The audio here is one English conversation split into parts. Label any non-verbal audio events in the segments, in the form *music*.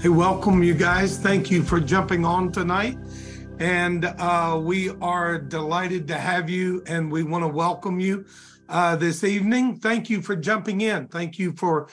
Hey, welcome, you guys. Thank you for jumping on tonight. And uh, we are delighted to have you, and we want to welcome you uh, this evening. Thank you for jumping in. Thank you for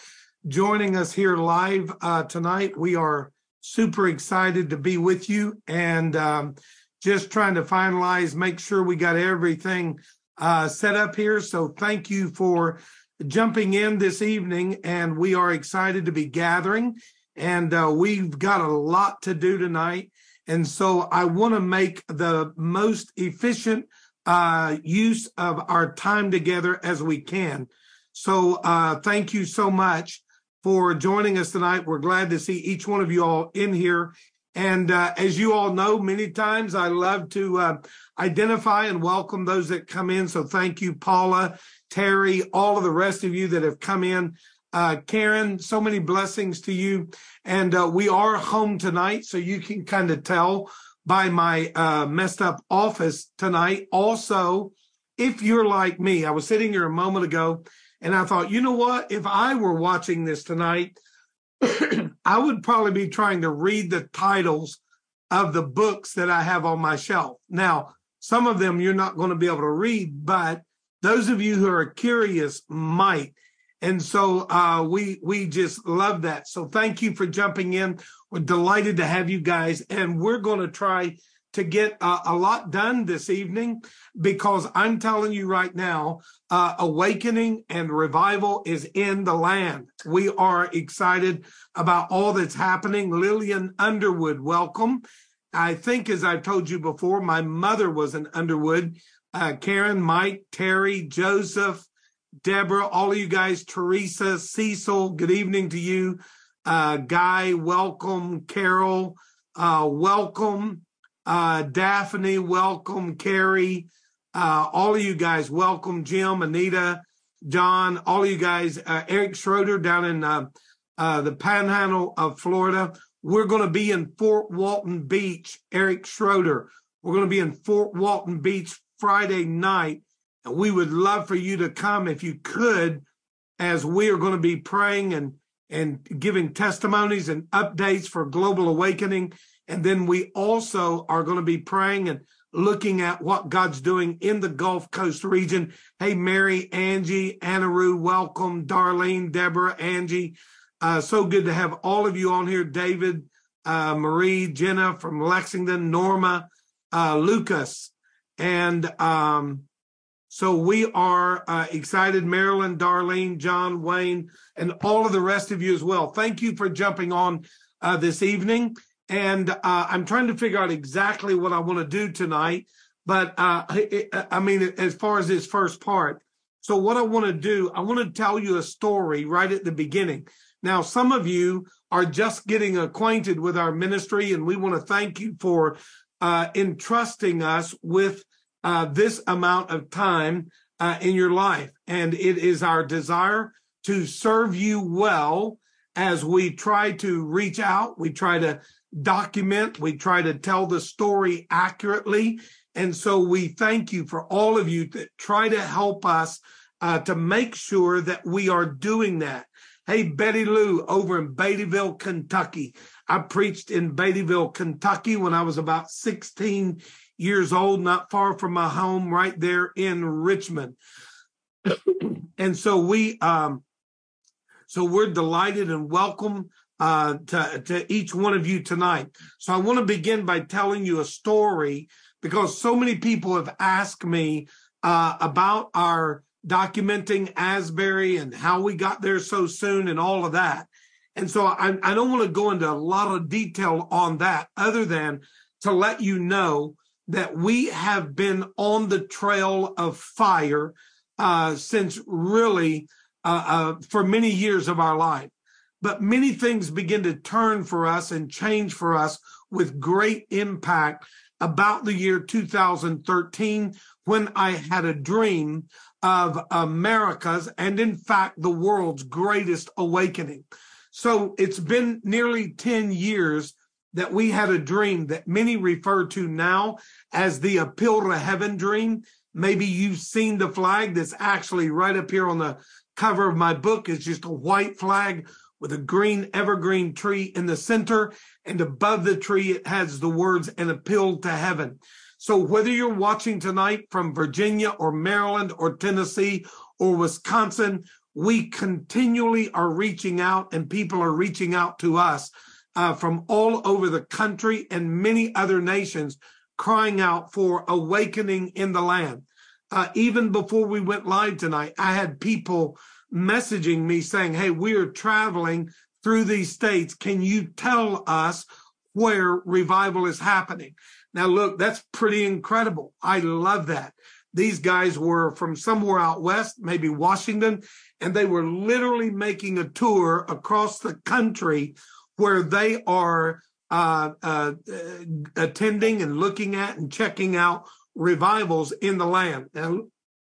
joining us here live uh, tonight. We are super excited to be with you and um, just trying to finalize, make sure we got everything uh, set up here. So thank you for jumping in this evening, and we are excited to be gathering and uh, we've got a lot to do tonight. And so I want to make the most efficient uh, use of our time together as we can. So uh, thank you so much for joining us tonight. We're glad to see each one of you all in here. And uh, as you all know, many times I love to uh, identify and welcome those that come in. So thank you, Paula, Terry, all of the rest of you that have come in. Uh, Karen, so many blessings to you. And uh, we are home tonight, so you can kind of tell by my uh, messed up office tonight. Also, if you're like me, I was sitting here a moment ago and I thought, you know what? If I were watching this tonight, *clears throat* I would probably be trying to read the titles of the books that I have on my shelf. Now, some of them you're not going to be able to read, but those of you who are curious might. And so uh, we we just love that. So thank you for jumping in. We're delighted to have you guys, and we're going to try to get uh, a lot done this evening because I'm telling you right now, uh, awakening and revival is in the land. We are excited about all that's happening. Lillian Underwood, welcome. I think, as I've told you before, my mother was an Underwood. Uh, Karen, Mike, Terry, Joseph, Deborah, all of you guys, Teresa, Cecil, good evening to you. Uh, Guy, welcome. Carol, uh, welcome. Uh, Daphne, welcome. Carrie, uh, all of you guys, welcome. Jim, Anita, John, all of you guys. Uh, Eric Schroeder down in uh, the panhandle of Florida. We're going to be in Fort Walton Beach. Eric Schroeder. We're going to be in Fort Walton Beach Friday night we would love for you to come if you could, as we are going to be praying and and giving testimonies and updates for Global Awakening. And then we also are going to be praying and looking at what God's doing in the Gulf Coast region. Hey, Mary, Angie, Anaru, welcome. Darlene, Deborah, Angie. Uh, so good to have all of you on here. David, uh, Marie, Jenna from Lexington, Norma, uh, Lucas, and um, so we are uh, excited, Marilyn, Darlene, John, Wayne, and all of the rest of you as well. Thank you for jumping on uh, this evening. And uh, I'm trying to figure out exactly what I want to do tonight. But uh, I mean, as far as this first part. So what I want to do, I want to tell you a story right at the beginning. Now, some of you are just getting acquainted with our ministry, and we want to thank you for uh, entrusting us with uh, this amount of time uh, in your life. And it is our desire to serve you well as we try to reach out, we try to document, we try to tell the story accurately. And so we thank you for all of you that try to help us uh, to make sure that we are doing that. Hey, Betty Lou over in Beattyville, Kentucky. I preached in Beattyville, Kentucky when I was about 16 years old, not far from my home, right there in Richmond. *coughs* and so we, um, so we're delighted and welcome uh, to, to each one of you tonight. So I want to begin by telling you a story because so many people have asked me uh, about our documenting Asbury and how we got there so soon and all of that. And so I, I don't want to go into a lot of detail on that other than to let you know that we have been on the trail of fire uh, since really uh, uh, for many years of our life. But many things begin to turn for us and change for us with great impact about the year 2013 when I had a dream of America's and in fact the world's greatest awakening. So it's been nearly 10 years that we had a dream that many refer to now as the appeal to heaven dream. Maybe you've seen the flag that's actually right up here on the cover of my book. It's just a white flag with a green evergreen tree in the center. And above the tree, it has the words, an appeal to heaven. So whether you're watching tonight from Virginia or Maryland or Tennessee or Wisconsin, we continually are reaching out and people are reaching out to us uh, from all over the country and many other nations crying out for awakening in the land. Uh, even before we went live tonight, I had people messaging me saying, Hey, we are traveling through these states. Can you tell us where revival is happening? Now, look, that's pretty incredible. I love that. These guys were from somewhere out west, maybe Washington, and they were literally making a tour across the country where they are uh, uh, attending and looking at and checking out revivals in the land. Now,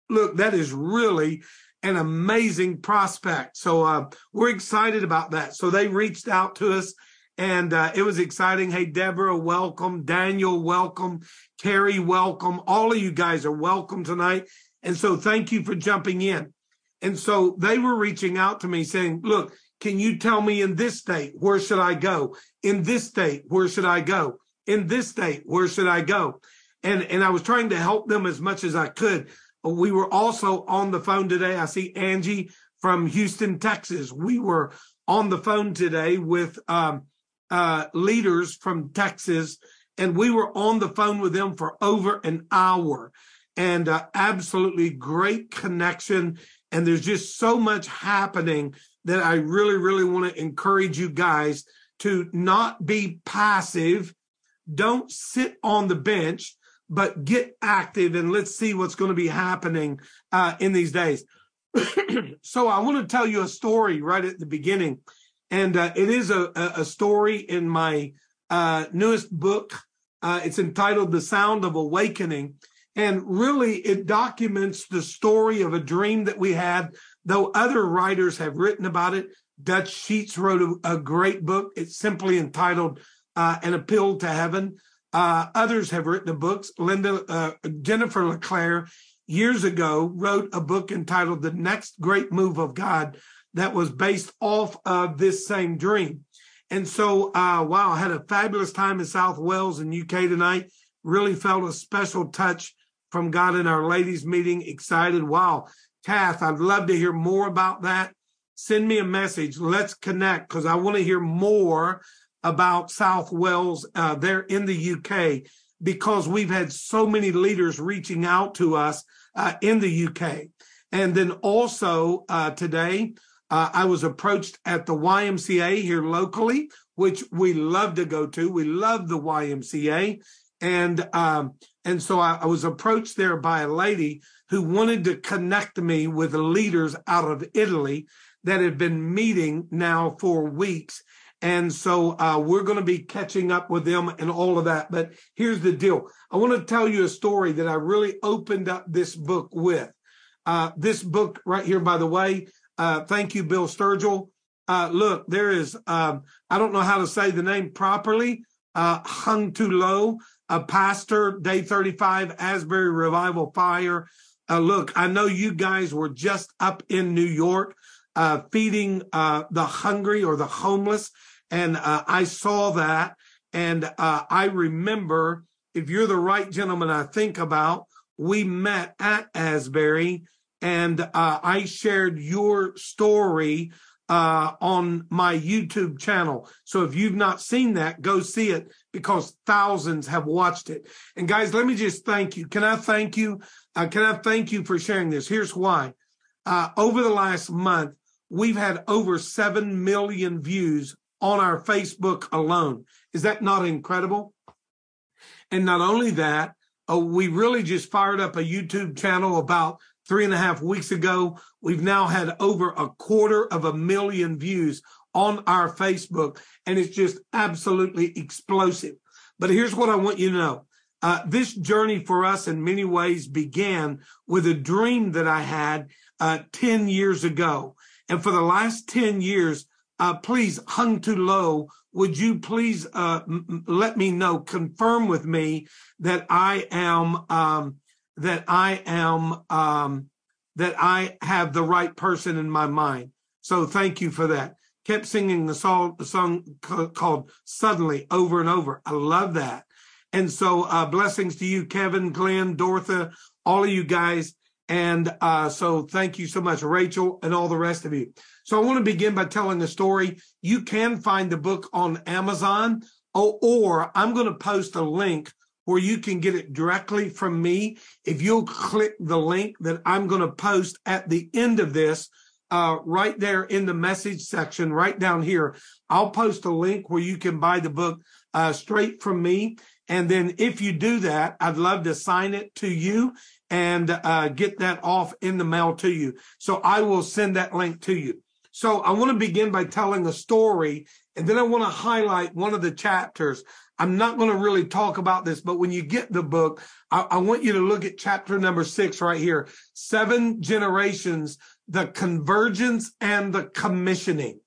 look, that is really an amazing prospect. So uh, we're excited about that. So they reached out to us and uh, it was exciting. Hey, Deborah, welcome. Daniel, welcome. Terry, welcome. All of you guys are welcome tonight. And so thank you for jumping in. And so they were reaching out to me saying, look, can you tell me in this state, where should I go? In this state, where should I go? In this state, where should I go? And, and I was trying to help them as much as I could. We were also on the phone today. I see Angie from Houston, Texas. We were on the phone today with um, uh, leaders from Texas, and we were on the phone with them for over an hour. And uh, absolutely great connection. And there's just so much happening that I really, really want to encourage you guys to not be passive. Don't sit on the bench, but get active and let's see what's going to be happening uh, in these days. *clears throat* so I want to tell you a story right at the beginning. And uh, it is a, a story in my uh, newest book. Uh, it's entitled The Sound of Awakening. And really, it documents the story of a dream that we had, though other writers have written about it. Dutch Sheets wrote a, a great book. It's simply entitled uh, An Appeal to Heaven. Uh, others have written books. Linda, uh, Jennifer LeClaire years ago wrote a book entitled The Next Great Move of God that was based off of this same dream. And so, uh, wow, I had a fabulous time in South Wales in UK tonight. Really felt a special touch from God in our ladies meeting. Excited. Wow. Kath, I'd love to hear more about that. Send me a message. Let's connect because I want to hear more about South Wales uh, there in the UK because we've had so many leaders reaching out to us uh, in the UK. And then also uh, today, uh, I was approached at the YMCA here locally, which we love to go to. We love the YMCA. And, um, and so I, I was approached there by a lady who wanted to connect me with leaders out of Italy that had been meeting now for weeks. And so uh, we're going to be catching up with them and all of that. But here's the deal. I want to tell you a story that I really opened up this book with. Uh, this book right here, by the way, uh, thank you, Bill Sturgill. Uh, look, there is, um, I don't know how to say the name properly, uh, hung too low, a pastor, day 35, Asbury Revival Fire. Uh, look, I know you guys were just up in New York, uh, feeding, uh, the hungry or the homeless. And uh, I saw that. And uh, I remember, if you're the right gentleman I think about, we met at Asbury and uh, I shared your story on my YouTube channel. So if you've not seen that, go see it because thousands have watched it. And guys, let me just thank you. Can I thank you? Uh, can I thank you for sharing this? Here's why. Uh, over the last month, we've had over 7 million views on our Facebook alone. Is that not incredible? And not only that, uh, we really just fired up a YouTube channel about three and a half weeks ago. We've now had over a quarter of a million views on our Facebook, and it's just absolutely explosive. But here's what I want you to know. Uh, this journey for us in many ways began with a dream that I had uh, 10 years ago. And for the last 10 years, uh, please hung too low. Would you please uh, m- let me know, confirm with me that I am um, that I am um, that I have the right person in my mind. So thank you for that. kept singing the song, the song called Suddenly over and over. I love that. And so uh, blessings to you, Kevin, Glenn, Dortha, all of you guys. And uh, so thank you so much, Rachel, and all the rest of you. So I want to begin by telling a story. You can find the book on Amazon, or, or I'm going to post a link where you can get it directly from me. If you'll click the link that I'm going to post at the end of this, uh, right there in the message section, right down here, I'll post a link where you can buy the book uh, straight from me. And then if you do that, I'd love to sign it to you and uh, get that off in the mail to you. So I will send that link to you. So I want to begin by telling a story, and then I want to highlight one of the chapters. I'm not going to really talk about this, but when you get the book, I, I want you to look at chapter number six right here. Seven generations, the convergence and the commissioning.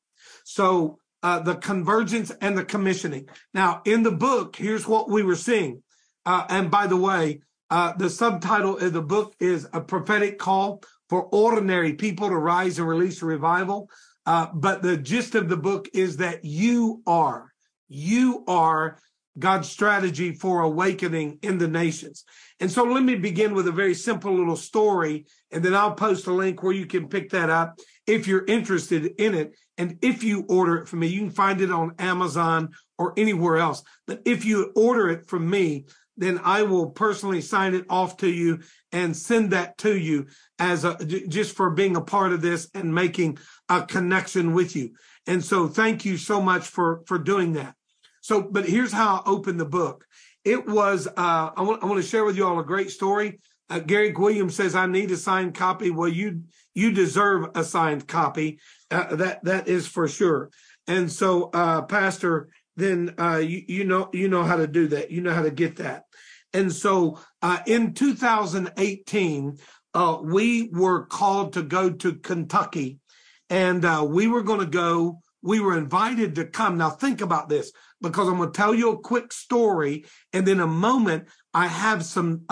So uh, the convergence and the commissioning. Now, in the book, here's what we were seeing. Uh, and by the way, uh, the subtitle of the book is A Prophetic Call for Ordinary People to Rise and Release a Revival. Uh, but the gist of the book is that you are, you are God's strategy for awakening in the nations. And so let me begin with a very simple little story, and then I'll post a link where you can pick that up if you're interested in it. And if you order it from me, you can find it on Amazon or anywhere else. But if you order it from me, then I will personally sign it off to you and send that to you as a, just for being a part of this and making a connection with you. And so thank you so much for, for doing that. So, but here's how I opened the book. It was, uh, I want, I want to share with you all a great story. Uh, Gary Williams says, I need a signed copy. Well, you, you deserve a signed copy. Uh, that, that is for sure. And so, uh, Pastor, then, uh, you, you know, you know how to do that. You know how to get that. And so, uh, in 2018, uh, we were called to go to Kentucky and, we were going to go, we were invited to come. Now think about this because I'm going to tell you a quick story. And then a moment, I have some,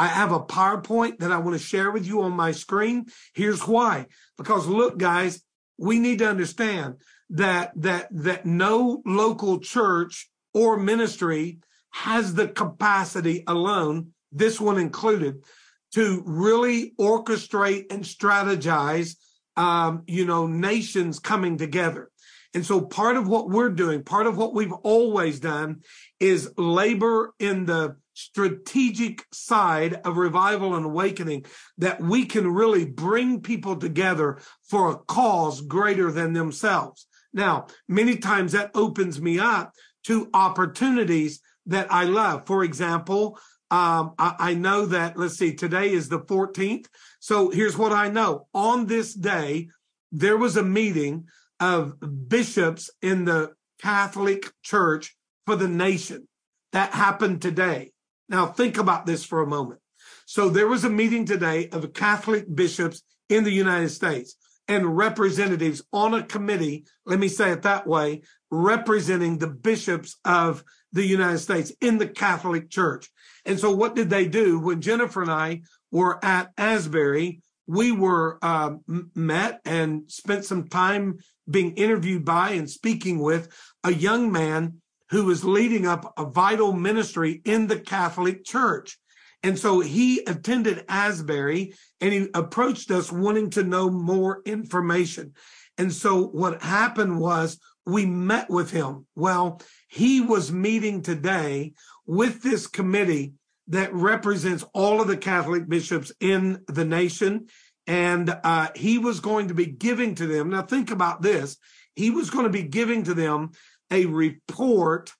I have a PowerPoint that I want to share with you on my screen. Here's why. Because look, guys, we need to understand that, that, that no local church or ministry has the capacity alone, this one included, to really orchestrate and strategize, um, you know, nations coming together. And so part of what we're doing, part of what we've always done is labor in the strategic side of revival and awakening that we can really bring people together for a cause greater than themselves. Now, many times that opens me up to opportunities that I love. For example, um, I, I know that, let's see, today is the 14th. So here's what I know. On this day, there was a meeting of bishops in the Catholic Church for the nation. That happened today. Now think about this for a moment. So there was a meeting today of Catholic bishops in the United States and representatives on a committee, let me say it that way, representing the bishops of the United States in the Catholic Church. And so what did they do when Jennifer and I were at Asbury? We were uh, met and spent some time being interviewed by and speaking with a young man who was leading up a vital ministry in the Catholic Church. And so he attended Asbury and he approached us wanting to know more information. And so what happened was we met with him. Well, he was meeting today with this committee that represents all of the Catholic bishops in the nation and uh, he was going to be giving to them. Now, think about this. He was going to be giving to them a report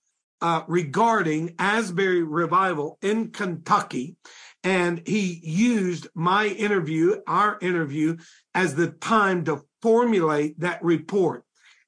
uh, regarding Asbury Revival in Kentucky. And he used my interview, our interview, as the time to formulate that report.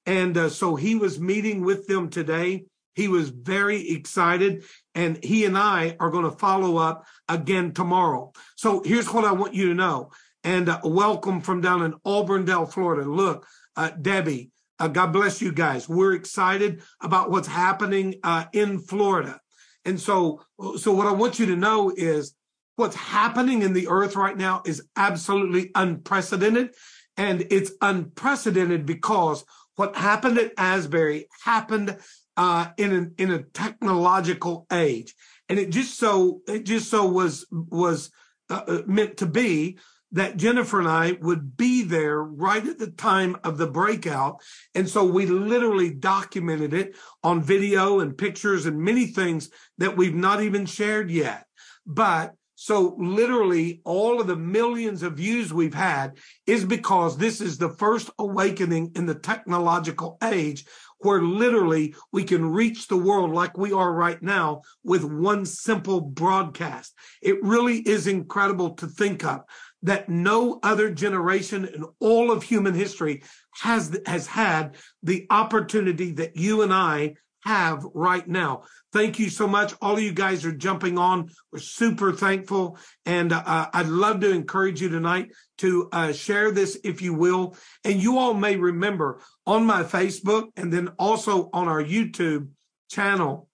And uh, so he was meeting with them today. He was very excited, and he and I are going to follow up again tomorrow. So here's what I want you to know and uh, welcome from down in Auburndale, Florida. Look, uh, Debbie, uh, God bless you guys. We're excited about what's happening uh, in Florida. And so, so what I want you to know is what's happening in the earth right now is absolutely unprecedented. And it's unprecedented because what happened at Asbury happened uh, in an, in a technological age, and it just so it just so was was uh, uh, meant to be that Jennifer and I would be there right at the time of the breakout. And so we literally documented it on video and pictures and many things that we've not even shared yet. But so literally all of the millions of views we've had is because this is the first awakening in the technological age where literally we can reach the world like we are right now with one simple broadcast. It really is incredible to think of that no other generation in all of human history has, has had the opportunity that you and I have right now. Thank you so much. All of you guys are jumping on. We're super thankful. And uh, I'd love to encourage you tonight to uh, share this if you will. And you all may remember on my Facebook and then also on our YouTube channel,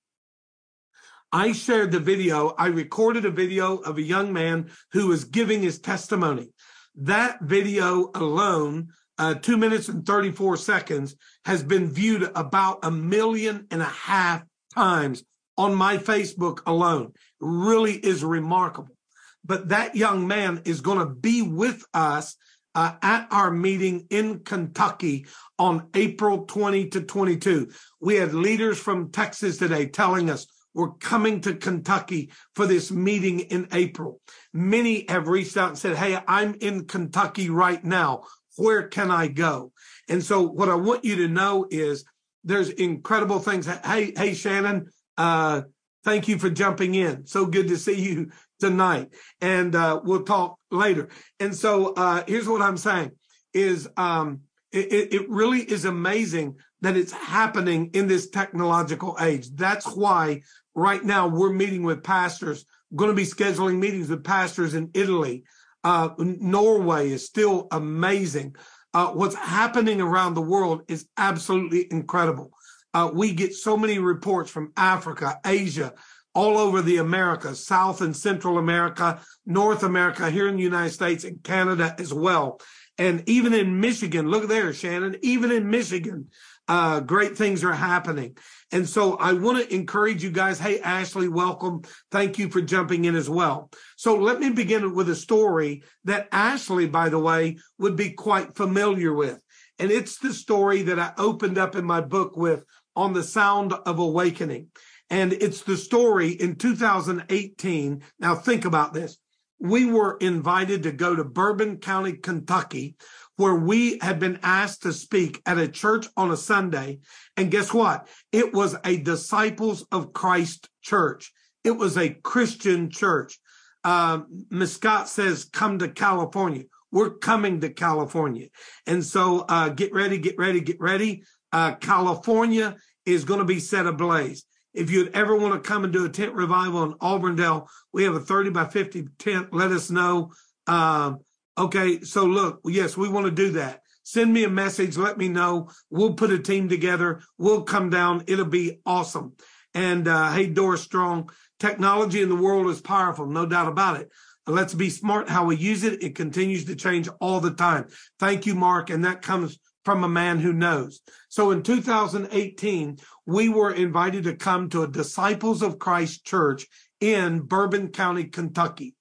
I shared the video. I recorded a video of a young man who was giving his testimony. That video alone uh, two minutes and 34 seconds has been viewed about a million and a half times on my Facebook alone. Really is remarkable. But that young man is going to be with us uh, at our meeting in Kentucky on April 20 to 22. We had leaders from Texas today telling us we're coming to Kentucky for this meeting in April. Many have reached out and said, Hey, I'm in Kentucky right now where can I go? And so what I want you to know is there's incredible things. Hey, hey, Shannon, uh, thank you for jumping in. So good to see you tonight. And, uh, we'll talk later. And so, uh, here's what I'm saying is, um, it, it really is amazing that it's happening in this technological age. That's why right now we're meeting with pastors, going to be scheduling meetings with pastors in Italy, uh, Norway is still amazing. Uh, what's happening around the world is absolutely incredible. Uh, we get so many reports from Africa, Asia, all over the Americas, South and Central America, North America, here in the United States and Canada as well. And even in Michigan, look there, Shannon, even in Michigan, uh, great things are happening. And so I want to encourage you guys. Hey, Ashley, welcome. Thank you for jumping in as well. So let me begin with a story that Ashley, by the way, would be quite familiar with. And it's the story that I opened up in my book with on the sound of awakening. And it's the story in 2018. Now think about this. We were invited to go to Bourbon County, Kentucky where we had been asked to speak at a church on a Sunday. And guess what? It was a disciples of Christ church. It was a Christian church. Uh, Ms. Scott says, come to California. We're coming to California. And so, uh, get ready, get ready, get ready. Uh, California is going to be set ablaze. If you'd ever want to come and do a tent revival in Auburndale, we have a 30 by 50 tent. Let us know. Um, Okay, so look, yes, we want to do that. Send me a message, let me know. We'll put a team together. We'll come down. It'll be awesome. And uh, hey, Doris Strong, technology in the world is powerful, no doubt about it. Let's be smart how we use it. It continues to change all the time. Thank you, Mark. And that comes from a man who knows. So in 2018, we were invited to come to a Disciples of Christ church in Bourbon County, Kentucky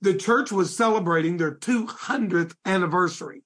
the church was celebrating their 200th anniversary.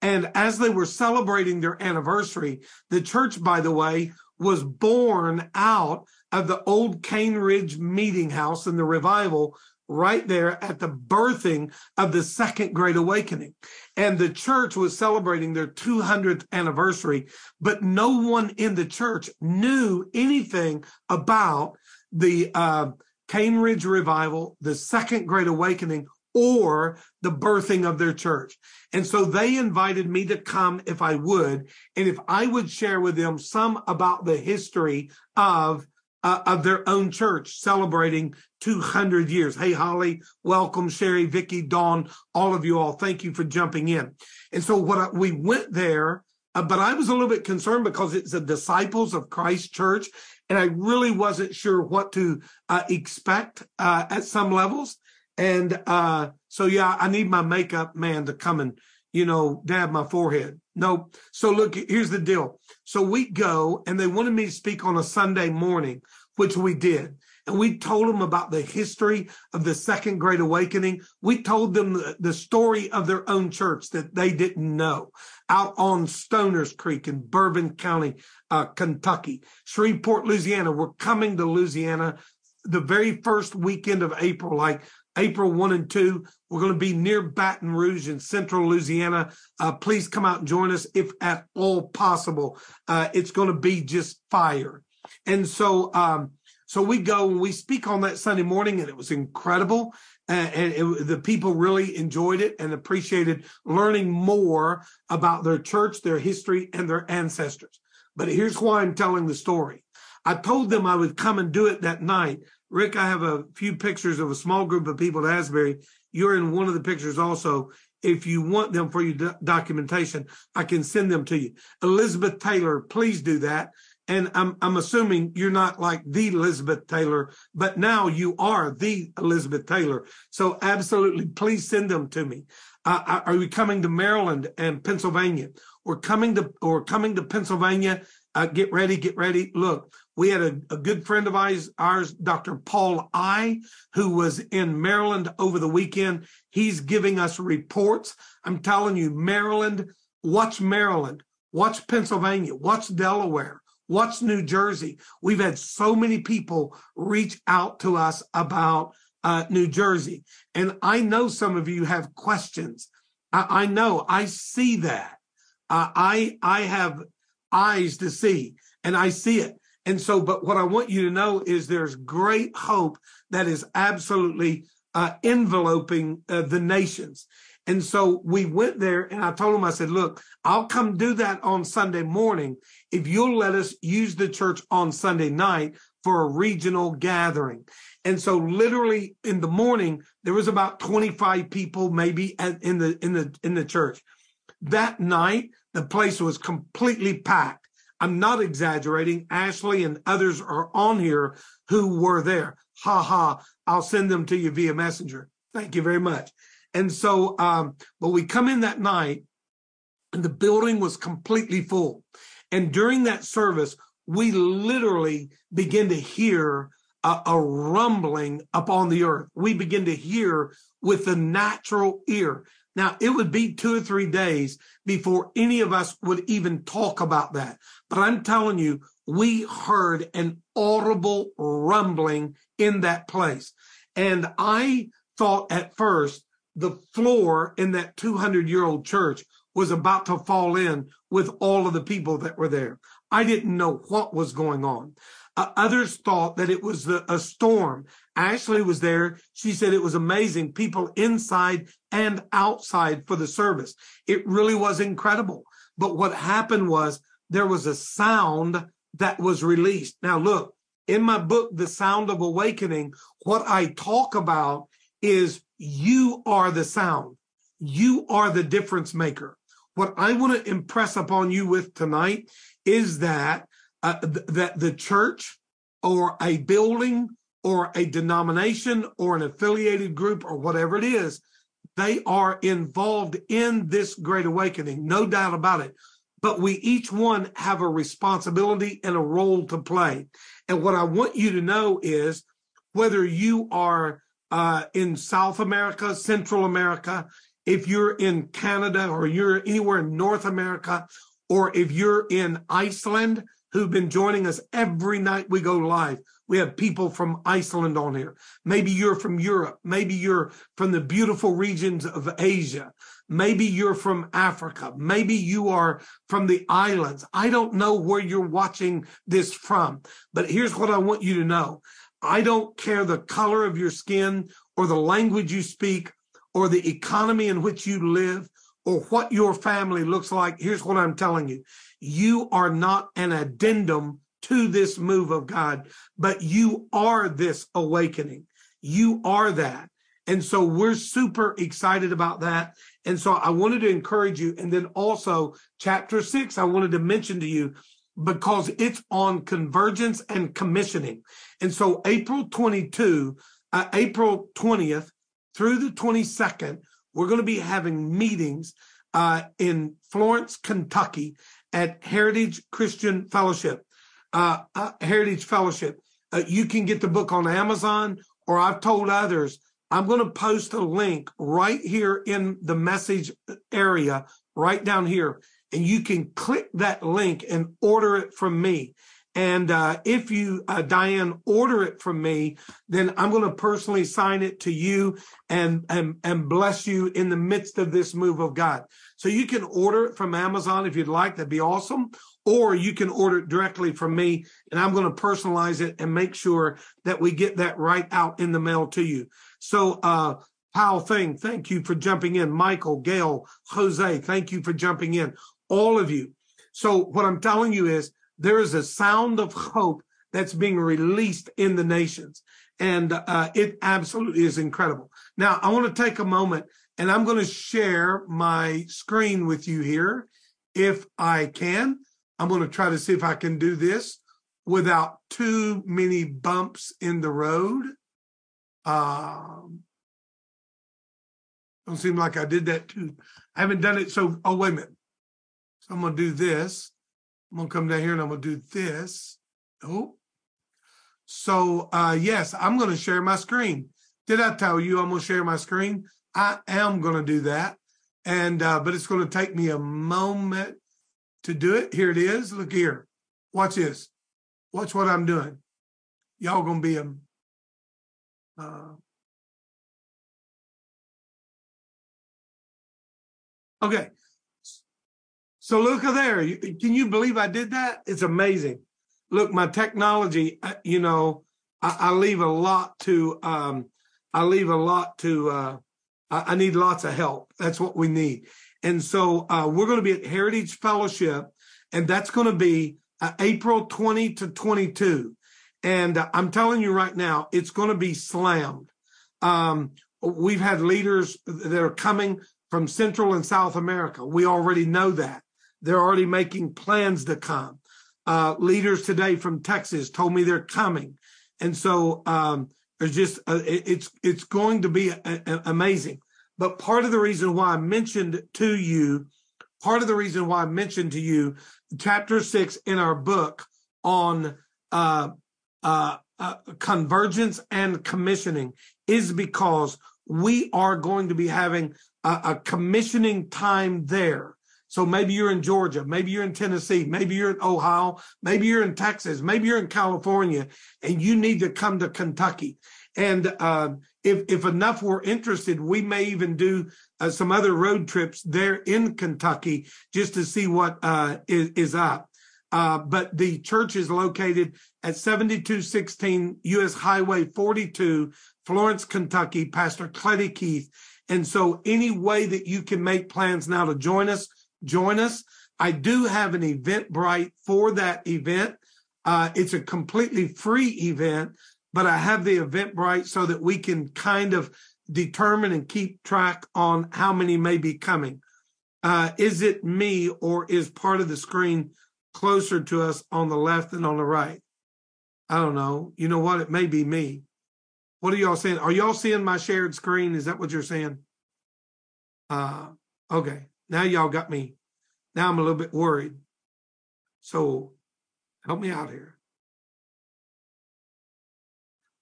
And as they were celebrating their anniversary, the church, by the way, was born out of the old Cane Ridge meeting house and the revival right there at the birthing of the second great awakening. And the church was celebrating their 200th anniversary, but no one in the church knew anything about the, uh, Cane Ridge Revival, the Second Great Awakening, or the birthing of their church. And so they invited me to come if I would, and if I would share with them some about the history of uh, of their own church celebrating 200 years. Hey, Holly, welcome, Sherry, Vicky, Dawn, all of you all. Thank you for jumping in. And so what I, we went there, uh, but I was a little bit concerned because it's the disciples of Christ church and I really wasn't sure what to uh, expect uh, at some levels. And uh, so, yeah, I need my makeup man to come and you know, dab my forehead. Nope. So look, here's the deal. So we go and they wanted me to speak on a Sunday morning, which we did. And we told them about the history of the Second Great Awakening. We told them the, the story of their own church that they didn't know out on Stoners Creek in Bourbon County, uh, Kentucky, Shreveport, Louisiana. We're coming to Louisiana the very first weekend of April, like April 1 and 2. We're going to be near Baton Rouge in central Louisiana. Uh, please come out and join us if at all possible. Uh, it's going to be just fire. And so, um, so we go and we speak on that Sunday morning, and it was incredible. Uh, and it, the people really enjoyed it and appreciated learning more about their church, their history, and their ancestors. But here's why I'm telling the story. I told them I would come and do it that night Rick, I have a few pictures of a small group of people at Asbury. You're in one of the pictures also. If you want them for your do- documentation, I can send them to you. Elizabeth Taylor, please do that. And I'm, I'm assuming you're not like the Elizabeth Taylor, but now you are the Elizabeth Taylor. So absolutely, please send them to me. Uh, are we coming to Maryland and Pennsylvania? We're coming to, or coming to Pennsylvania. Uh, get ready, get ready. Look, we had a, a good friend of ours, ours, Dr. Paul I, who was in Maryland over the weekend. He's giving us reports. I'm telling you, Maryland, watch Maryland, watch Pennsylvania, watch Delaware, watch New Jersey. We've had so many people reach out to us about uh, New Jersey. And I know some of you have questions. I, I know, I see that. Uh, I, I have eyes to see and I see it. And so, but what I want you to know is there's great hope that is absolutely uh, enveloping uh, the nations. And so we went there and I told him, I said, look, I'll come do that on Sunday morning if you'll let us use the church on Sunday night for a regional gathering. And so literally in the morning, there was about 25 people maybe at, in the, in the, in the church. That night, the place was completely packed. I'm not exaggerating. Ashley and others are on here who were there. Ha ha. I'll send them to you via messenger. Thank you very much. And so, um, but we come in that night and the building was completely full. And during that service, we literally begin to hear a, a rumbling upon the earth. We begin to hear with the natural ear. Now, it would be two or three days before any of us would even talk about that. But I'm telling you, we heard an audible rumbling in that place. And I thought at first the floor in that 200 year old church was about to fall in with all of the people that were there. I didn't know what was going on. Uh, others thought that it was the, a storm. Ashley was there. She said it was amazing. People inside and outside for the service. It really was incredible. But what happened was there was a sound that was released. Now, look, in my book, The Sound of Awakening, what I talk about is you are the sound. You are the difference maker. What I want to impress upon you with tonight is that uh, th- that the church or a building or a denomination or an affiliated group or whatever it is, they are involved in this great awakening, no doubt about it. But we each one have a responsibility and a role to play. And what I want you to know is whether you are uh, in South America, Central America, if you're in Canada or you're anywhere in North America, or if you're in Iceland, who've been joining us every night we go live. We have people from Iceland on here. Maybe you're from Europe. Maybe you're from the beautiful regions of Asia. Maybe you're from Africa. Maybe you are from the islands. I don't know where you're watching this from, but here's what I want you to know. I don't care the color of your skin or the language you speak or the economy in which you live or what your family looks like. Here's what I'm telling you you are not an addendum to this move of God, but you are this awakening. You are that. And so we're super excited about that. And so I wanted to encourage you. And then also, chapter six, I wanted to mention to you because it's on convergence and commissioning. And so April 22, uh, April 20th through the 22nd, we're going to be having meetings uh, in Florence, Kentucky at Heritage Christian Fellowship, uh, uh, Heritage Fellowship. Uh, you can get the book on Amazon, or I've told others, I'm going to post a link right here in the message area, right down here, and you can click that link and order it from me. And uh, if you, uh, Diane, order it from me, then I'm going to personally sign it to you and, and, and bless you in the midst of this move of God. So you can order it from Amazon if you'd like. That'd be awesome. Or you can order it directly from me and I'm going to personalize it and make sure that we get that right out in the mail to you. So, uh, Powell Thing, thank you for jumping in. Michael, Gail, Jose, thank you for jumping in. All of you. So what I'm telling you is there is a sound of hope that's being released in the nations. And uh, it absolutely is incredible. Now, I want to take a moment and I'm going to share my screen with you here if I can. I'm going to try to see if I can do this without too many bumps in the road. Um, don't seem like I did that too. I haven't done it. So, oh, wait a minute. So I'm going to do this. I'm gonna come down here and I'm gonna do this. Oh. So uh yes, I'm gonna share my screen. Did I tell you I'm gonna share my screen? I am gonna do that. And uh, but it's gonna take me a moment to do it. Here it is. Look here. Watch this. Watch what I'm doing. Y'all gonna be um, uh, Okay, so at there. Can you believe I did that? It's amazing. Look, my technology, uh, you know, I, I leave a lot to, um, I leave a lot to, uh, I, need lots of help. That's what we need. And so uh, we're going to be at Heritage Fellowship, and that's going to be uh, April 20 to 22. And uh, I'm telling you right now, it's going to be slammed. Um, we've had leaders that are coming from Central and South America. We already know that. They're already making plans to come. Uh, leaders today from Texas told me they're coming, and so um, there's just uh, it's it's going to be a, a, amazing. But part of the reason why I mentioned to you, part of the reason why I mentioned to you, chapter six in our book on uh, uh, uh convergence and commissioning is because we are going to be having a, a commissioning time there so maybe you're in Georgia, maybe you're in Tennessee, maybe you're in Ohio, maybe you're in Texas, maybe you're in California, and you need to come to Kentucky. And uh, if if enough were interested, we may even do uh, some other road trips there in Kentucky just to see what uh, is, is up. Uh, but the church is located at 7216 U.S. Highway 42, Florence, Kentucky. Pastor Cletty Keith. And so, any way that you can make plans now to join us, join us. I do have an Eventbrite for that event. Uh, it's a completely free event, but I have the Eventbrite so that we can kind of determine and keep track on how many may be coming. Uh, is it me or is part of the screen closer to us on the left and on the right? I don't know. You know what? It may be me. What are y'all saying? Are y'all seeing my shared screen? Is that what you're saying? Uh, okay. Now y'all got me. Now I'm a little bit worried. So help me out here.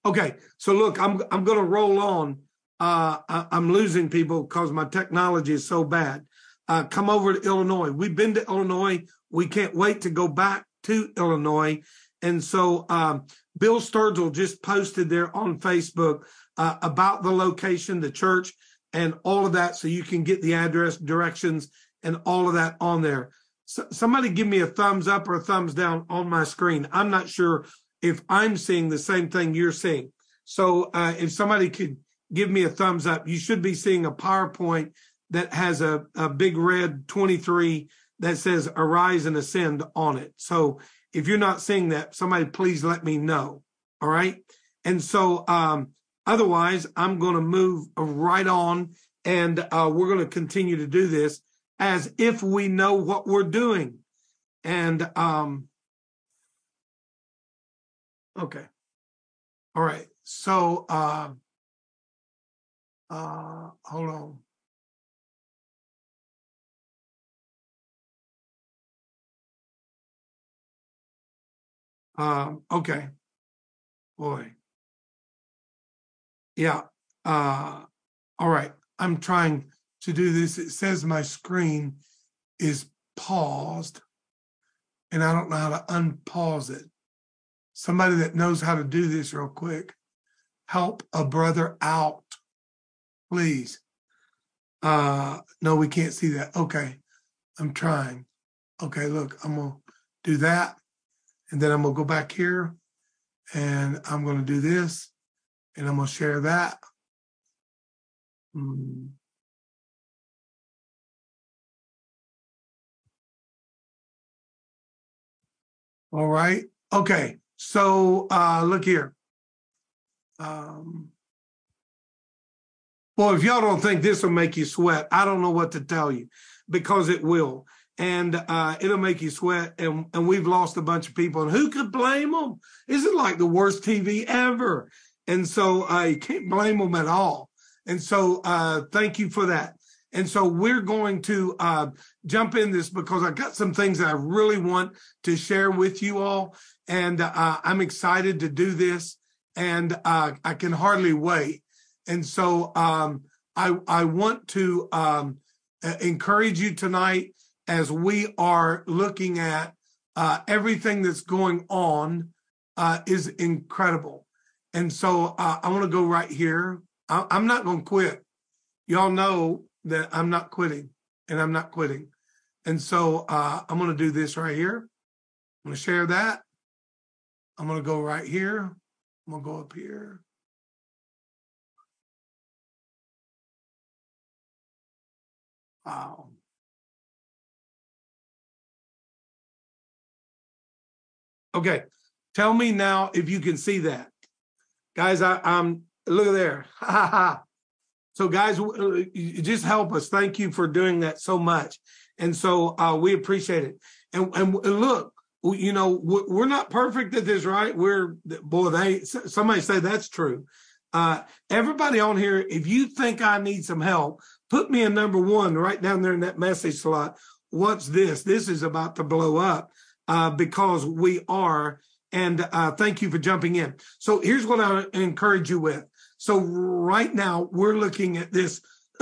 Okay, so look, I'm I'm to roll on. Uh, I, am losing people because my technology is so bad. Uh, come over to Illinois. We've been to Illinois. We can't wait to go back to Illinois. And so um, Bill Sturgill just posted there on Facebook uh, about the location, the church, and all of that so you can get the address, directions, and all of that on there. So somebody give me a thumbs up or a thumbs down on my screen. I'm not sure if I'm seeing the same thing you're seeing. So uh, if somebody could give me a thumbs up, you should be seeing a PowerPoint that has a, a big red 23 that says arise and ascend on it. So if you're not seeing that, somebody please let me know. All right. And so um, Otherwise, I'm going to move right on and uh, we're going to continue to do this as if we know what we're doing. And, um, okay. All right. So, uh, uh, hold on. Um, okay. Boy. Yeah. Uh, all right. I'm trying to do this. It says my screen is paused and I don't know how to unpause it. Somebody that knows how to do this real quick, help a brother out, please. Uh, no, we can't see that. Okay. I'm trying. Okay, look, I'm going to do that. And then I'm going to go back here and I'm going to do this and I'm going to share that. Hmm. All right. Okay. So uh look here. Um well, if y'all don't think this will make you sweat, I don't know what to tell you because it will. And uh, it'll make you sweat. And, and we've lost a bunch of people. And who could blame them? Is it like the worst TV ever? And so you can't blame them at all. And so uh, thank you for that. And so we're going to uh, jump in this because I got some things that I really want to share with you all. And uh, I'm excited to do this and uh, I can hardly wait. And so um, I, I want to um, encourage you tonight as we are looking at uh, everything that's going on uh, is incredible. And so uh, I want to go right here. I, I'm not going to quit. Y'all know that I'm not quitting and I'm not quitting. And so uh, I'm going to do this right here. I'm going to share that. I'm going to go right here. I'm going to go up here. Wow. Okay. Tell me now if you can see that. Guys, I, I'm look at there. *laughs* so guys, uh, just help us. Thank you for doing that so much. And so uh, we appreciate it. And, and look, you know, we're not perfect at this, right? We're, boy, they, somebody say that's true. Uh, everybody on here, if you think I need some help, put me a number one right down there in that message slot. What's this? This is about to blow up uh, because we are. And uh, thank you for jumping in. So here's what I encourage you with. So right now we're looking at this. *clears throat*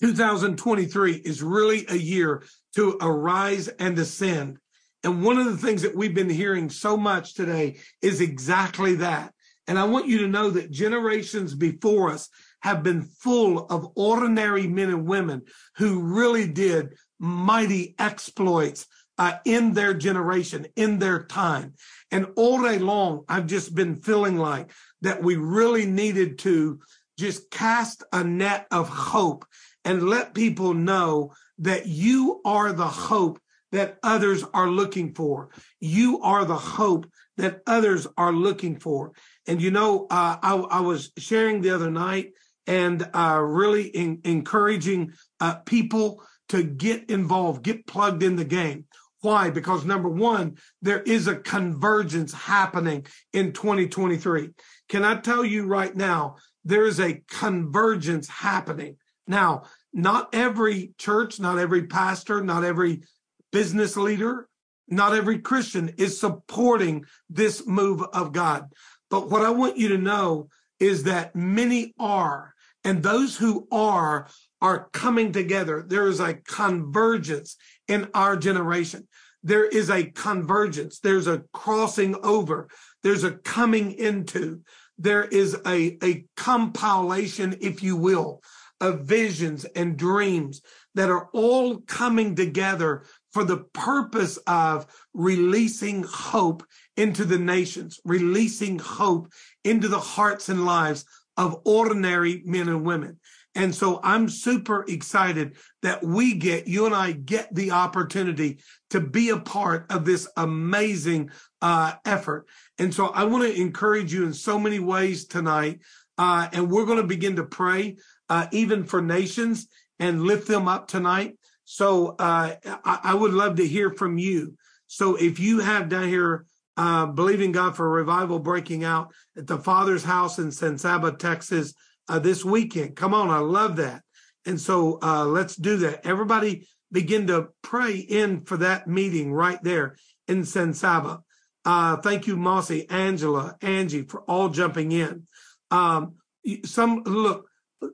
2023 is really a year to arise and ascend. And one of the things that we've been hearing so much today is exactly that. And I want you to know that generations before us have been full of ordinary men and women who really did mighty exploits uh, in their generation, in their time. And all day long, I've just been feeling like that we really needed to just cast a net of hope and let people know that you are the hope that others are looking for. You are the hope that others are looking for. And you know, uh, I, I was sharing the other night and uh, really in, encouraging uh, people to get involved, get plugged in the game. Why? Because number one, there is a convergence happening in 2023. Can I tell you right now, there is a convergence happening. Now, not every church, not every pastor, not every business leader, not every Christian is supporting this move of God. But what I want you to know is that many are. And those who are, are coming together. There is a convergence in our generation. There is a convergence. There's a crossing over. There's a coming into. There is a, a compilation, if you will, of visions and dreams that are all coming together for the purpose of releasing hope into the nations, releasing hope into the hearts and lives of ordinary men and women. And so I'm super excited that we get, you and I get the opportunity to be a part of this amazing uh, effort. And so I want to encourage you in so many ways tonight. Uh, and we're going to begin to pray, uh, even for nations and lift them up tonight. So uh, I, I would love to hear from you. So if you have down here uh, believing God for revival breaking out at the Father's house in San Saba, Texas, uh, this weekend. Come on, I love that. And so uh, let's do that. Everybody begin to pray in for that meeting right there in San Saba. Uh, thank you, Mossy, Angela, Angie, for all jumping in. Um, some look,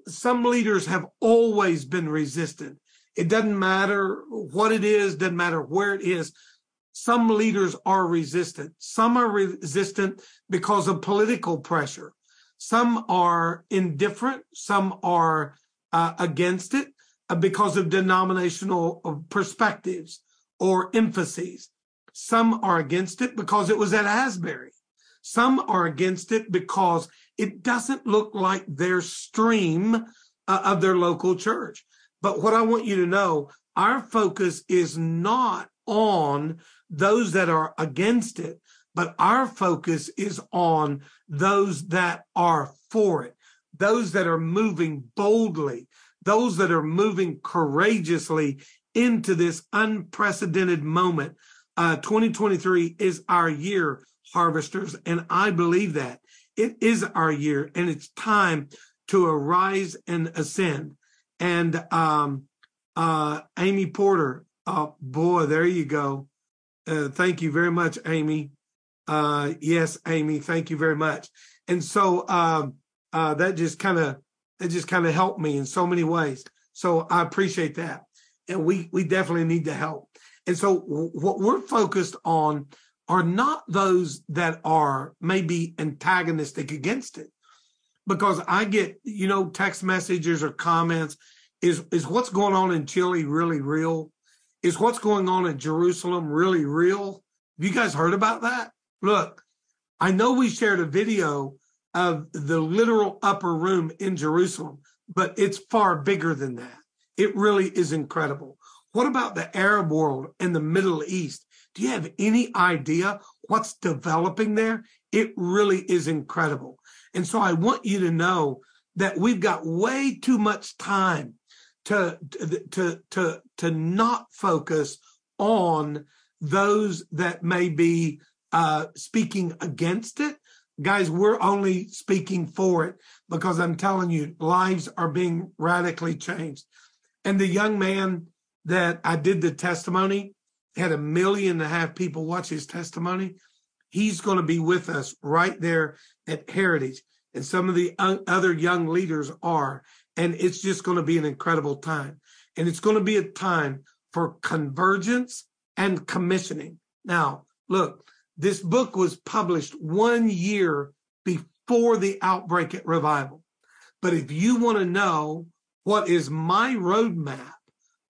some leaders have always been resistant. It doesn't matter what it is, doesn't matter where it is. Some leaders are resistant. Some are resistant because of political pressure. Some are indifferent. Some are uh, against it uh, because of denominational uh, perspectives or emphases. Some are against it because it was at Asbury. Some are against it because it doesn't look like their stream uh, of their local church. But what I want you to know, our focus is not on those that are against it, but our focus is on those that are for it, those that are moving boldly, those that are moving courageously into this unprecedented moment. Uh, 2023 is our year, harvesters, and I believe that it is our year, and it's time to arise and ascend. And um, uh, Amy Porter, oh boy, there you go. Uh, thank you very much, Amy. Uh, yes, Amy, thank you very much. And so um, uh, that just kind of that just kind of helped me in so many ways. So I appreciate that, and we we definitely need the help. And so w- what we're focused on are not those that are maybe antagonistic against it, because I get you know text messages or comments. Is is what's going on in Chile really real? Is what's going on in Jerusalem really real? Have you guys heard about that? Look, I know we shared a video of the literal upper room in Jerusalem, but it's far bigger than that. It really is incredible. What about the Arab world and the Middle East? Do you have any idea what's developing there? It really is incredible. And so I want you to know that we've got way too much time to to to to not focus on those that may be uh, speaking against it. Guys, we're only speaking for it because I'm telling you, lives are being radically changed. And the young man that I did the testimony had a million and a half people watch his testimony. He's going to be with us right there at Heritage. And some of the other young leaders are. And it's just going to be an incredible time. And it's going to be a time for convergence and commissioning. Now, look, this book was published one year before the outbreak at Revival. But if you want to know what is my roadmap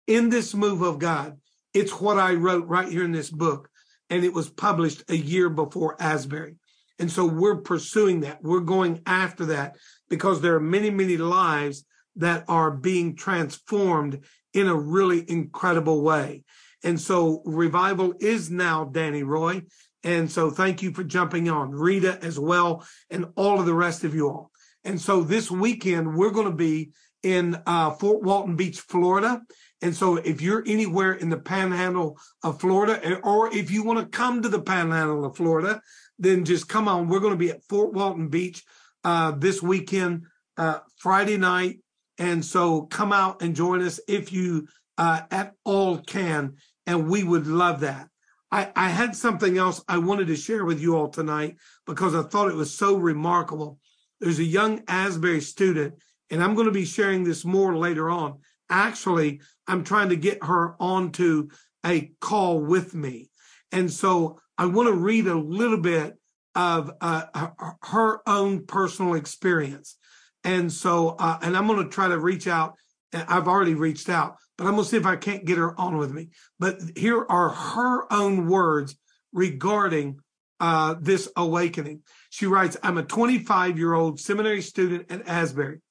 in this move of God, it's what I wrote right here in this book. And it was published a year before Asbury. And so we're pursuing that. We're going after that because there are many, many lives that are being transformed in a really incredible way. And so revival is now Danny Roy. And so thank you for jumping on, Rita as well, and all of the rest of you all. And so this weekend, we're going to be in uh, Fort Walton Beach, Florida. And so if you're anywhere in the panhandle of Florida, or if you want to come to the panhandle of Florida, then just come on. We're going to be at Fort Walton Beach uh, this weekend, uh, Friday night. And so come out and join us if you uh, at all can. And we would love that. I, I had something else I wanted to share with you all tonight because I thought it was so remarkable. There's a young Asbury student, and I'm going to be sharing this more later on. Actually, I'm trying to get her onto a call with me. And so I want to read a little bit of uh, her own personal experience. And so, uh, and I'm going to try to reach out. I've already reached out, but I'm going to see if I can't get her on with me. But here are her own words regarding uh, this awakening. She writes, I'm a 25 year old seminary student at Asbury.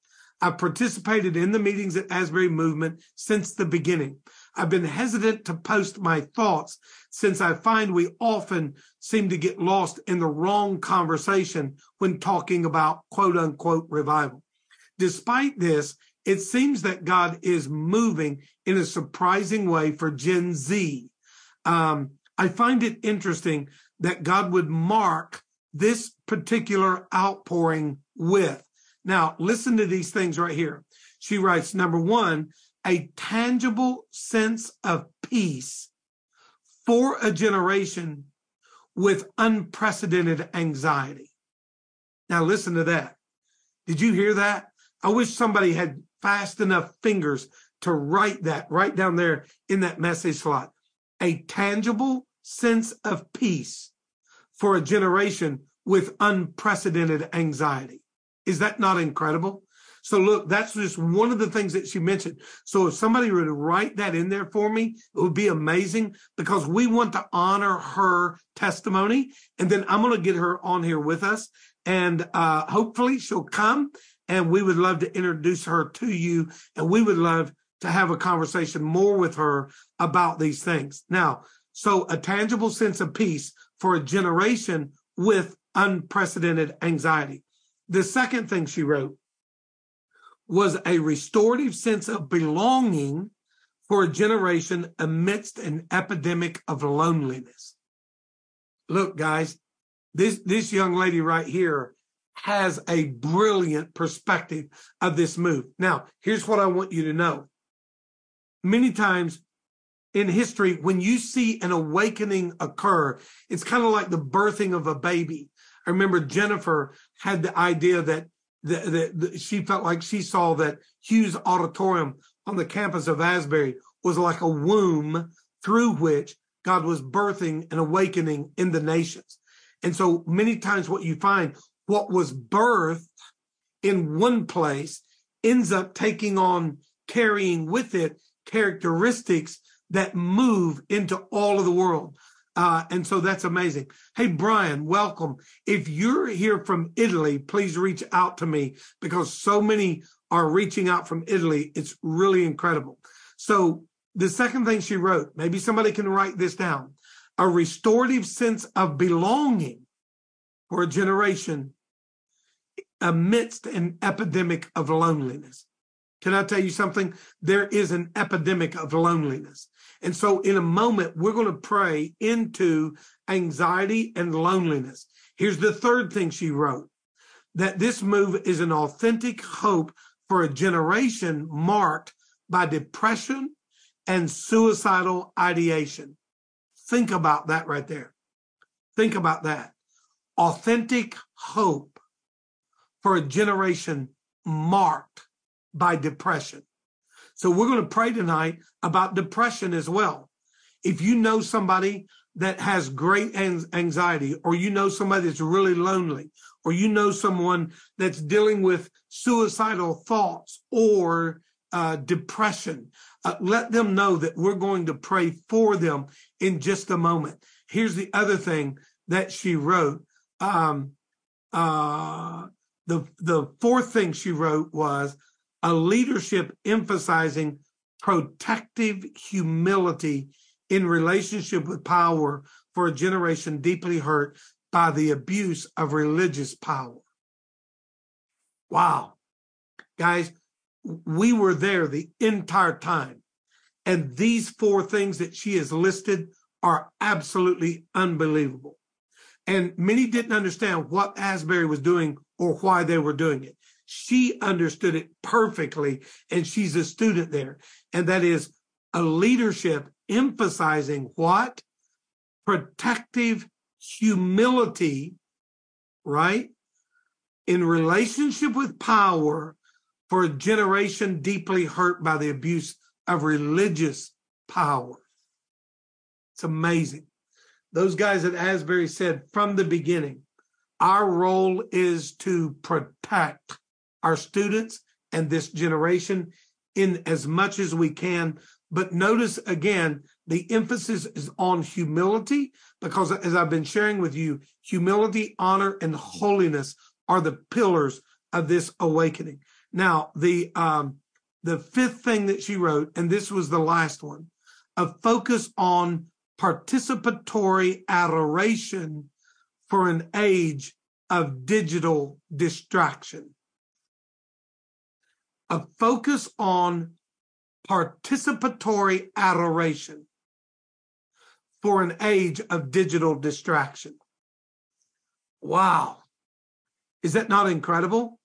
I've participated in the meetings at Asbury Movement since the beginning. I've been hesitant to post my thoughts since I find we often seem to get lost in the wrong conversation when talking about quote unquote revival. Despite this, it seems that God is moving in a surprising way for Gen Z. Um, I find it interesting that God would mark this particular outpouring with. Now, listen to these things right here. She writes, number one, a tangible sense of peace for a generation with unprecedented anxiety. Now, listen to that. Did you hear that? I wish somebody had fast enough fingers to write that right down there in that message slot. A tangible sense of peace for a generation with unprecedented anxiety. Is that not incredible? So look, that's just one of the things that she mentioned. So if somebody were to write that in there for me, it would be amazing because we want to honor her testimony. And then I'm going to get her on here with us and uh, hopefully she'll come and we would love to introduce her to you. And we would love to have a conversation more with her about these things. Now, so a tangible sense of peace for a generation with unprecedented anxiety. The second thing she wrote was a restorative sense of belonging for a generation amidst an epidemic of loneliness. Look, guys, this, this young lady right here has a brilliant perspective of this move. Now, here's what I want you to know. Many times in history, when you see an awakening occur, it's kind of like the birthing of a baby. I remember Jennifer had the idea that the, the, the, she felt like she saw that Hughes Auditorium on the campus of Asbury was like a womb through which God was birthing and awakening in the nations. And so many times what you find, what was birthed in one place ends up taking on, carrying with it characteristics that move into all of the world. Uh, and so that's amazing. Hey, Brian, welcome. If you're here from Italy, please reach out to me because so many are reaching out from Italy. It's really incredible. So the second thing she wrote, maybe somebody can write this down, a restorative sense of belonging for a generation amidst an epidemic of loneliness. Can I tell you something? There is an epidemic of loneliness. And so, in a moment, we're going to pray into anxiety and loneliness. Here's the third thing she wrote that this move is an authentic hope for a generation marked by depression and suicidal ideation. Think about that right there. Think about that. Authentic hope for a generation marked by depression. So we're going to pray tonight about depression as well. If you know somebody that has great anxiety, or you know somebody that's really lonely, or you know someone that's dealing with suicidal thoughts or uh, depression, uh, let them know that we're going to pray for them in just a moment. Here's the other thing that she wrote. Um, uh, the the fourth thing she wrote was a leadership emphasizing protective humility in relationship with power for a generation deeply hurt by the abuse of religious power. Wow. Guys, we were there the entire time. And these four things that she has listed are absolutely unbelievable. And many didn't understand what Asbury was doing or why they were doing it. She understood it perfectly, and she's a student there. And that is a leadership emphasizing what? Protective humility, right? In relationship with power for a generation deeply hurt by the abuse of religious power. It's amazing. Those guys at Asbury said from the beginning, our role is to protect our students and this generation in as much as we can. But notice again, the emphasis is on humility because as I've been sharing with you, humility, honor, and holiness are the pillars of this awakening. Now, the um, the fifth thing that she wrote, and this was the last one, a focus on participatory adoration for an age of digital distraction a focus on participatory adoration for an age of digital distraction. Wow. Is that not incredible?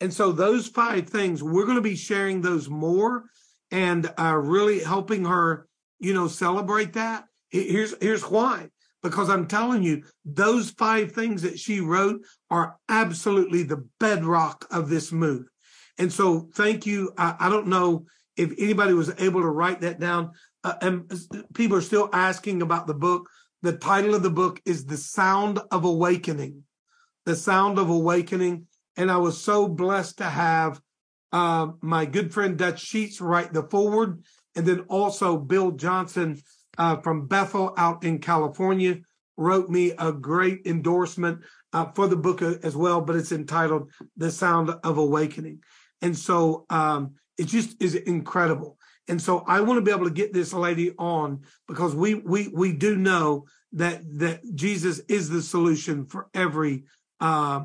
And so, those five things, we're going to be sharing those more and uh, really helping her, you know, celebrate that. Here's here's why. Because I'm telling you, those five things that she wrote are absolutely the bedrock of this move. And so, thank you. I, I don't know if anybody was able to write that down. Uh, and people are still asking about the book. The title of the book is The Sound of Awakening. The Sound of Awakening. And I was so blessed to have uh, my good friend Dutch Sheets write the foreword, and then also Bill Johnson uh, from Bethel out in California wrote me a great endorsement uh, for the book as well, but it's entitled The Sound of Awakening. And so um, it just is incredible. And so I want to be able to get this lady on because we we we do know that that Jesus is the solution for every uh,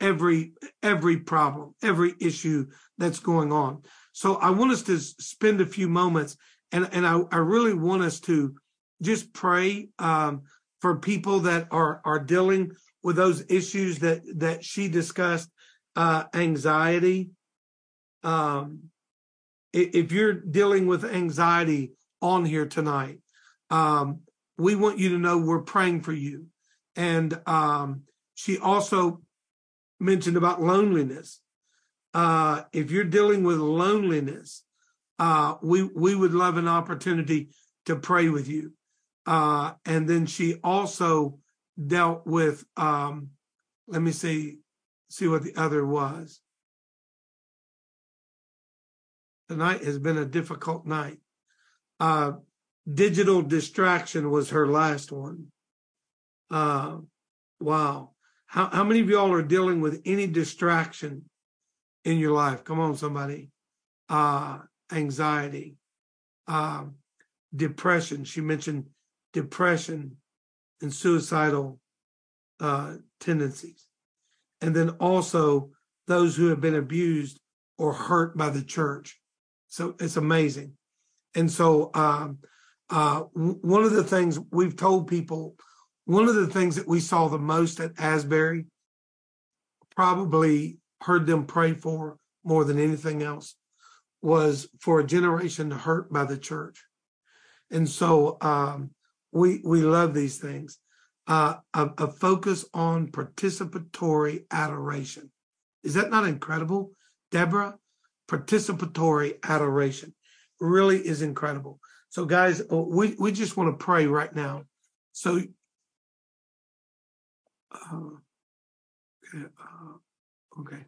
every every problem, every issue that's going on. So I want us to spend a few moments, and and I, I really want us to just pray um, for people that are are dealing with those issues that that she discussed, uh, anxiety. Um, if you're dealing with anxiety on here tonight, um, we want you to know we're praying for you. And um, she also mentioned about loneliness. Uh, if you're dealing with loneliness, uh, we we would love an opportunity to pray with you. Uh, and then she also dealt with. Um, let me see, see what the other was. Tonight has been a difficult night. Uh, digital distraction was her last one. Uh, wow. How, how many of y'all are dealing with any distraction in your life? Come on, somebody. Uh, anxiety, uh, depression. She mentioned depression and suicidal uh, tendencies. And then also those who have been abused or hurt by the church. So it's amazing. And so um, uh, one of the things we've told people one of the things that we saw the most at Asbury, probably heard them pray for more than anything else, was for a generation hurt by the church. And so um, we we love these things. Uh, a, a focus on participatory adoration. Is that not incredible, Deborah? Participatory adoration really is incredible. So, guys, we, we just want to pray right now. So, uh, okay. Uh, okay.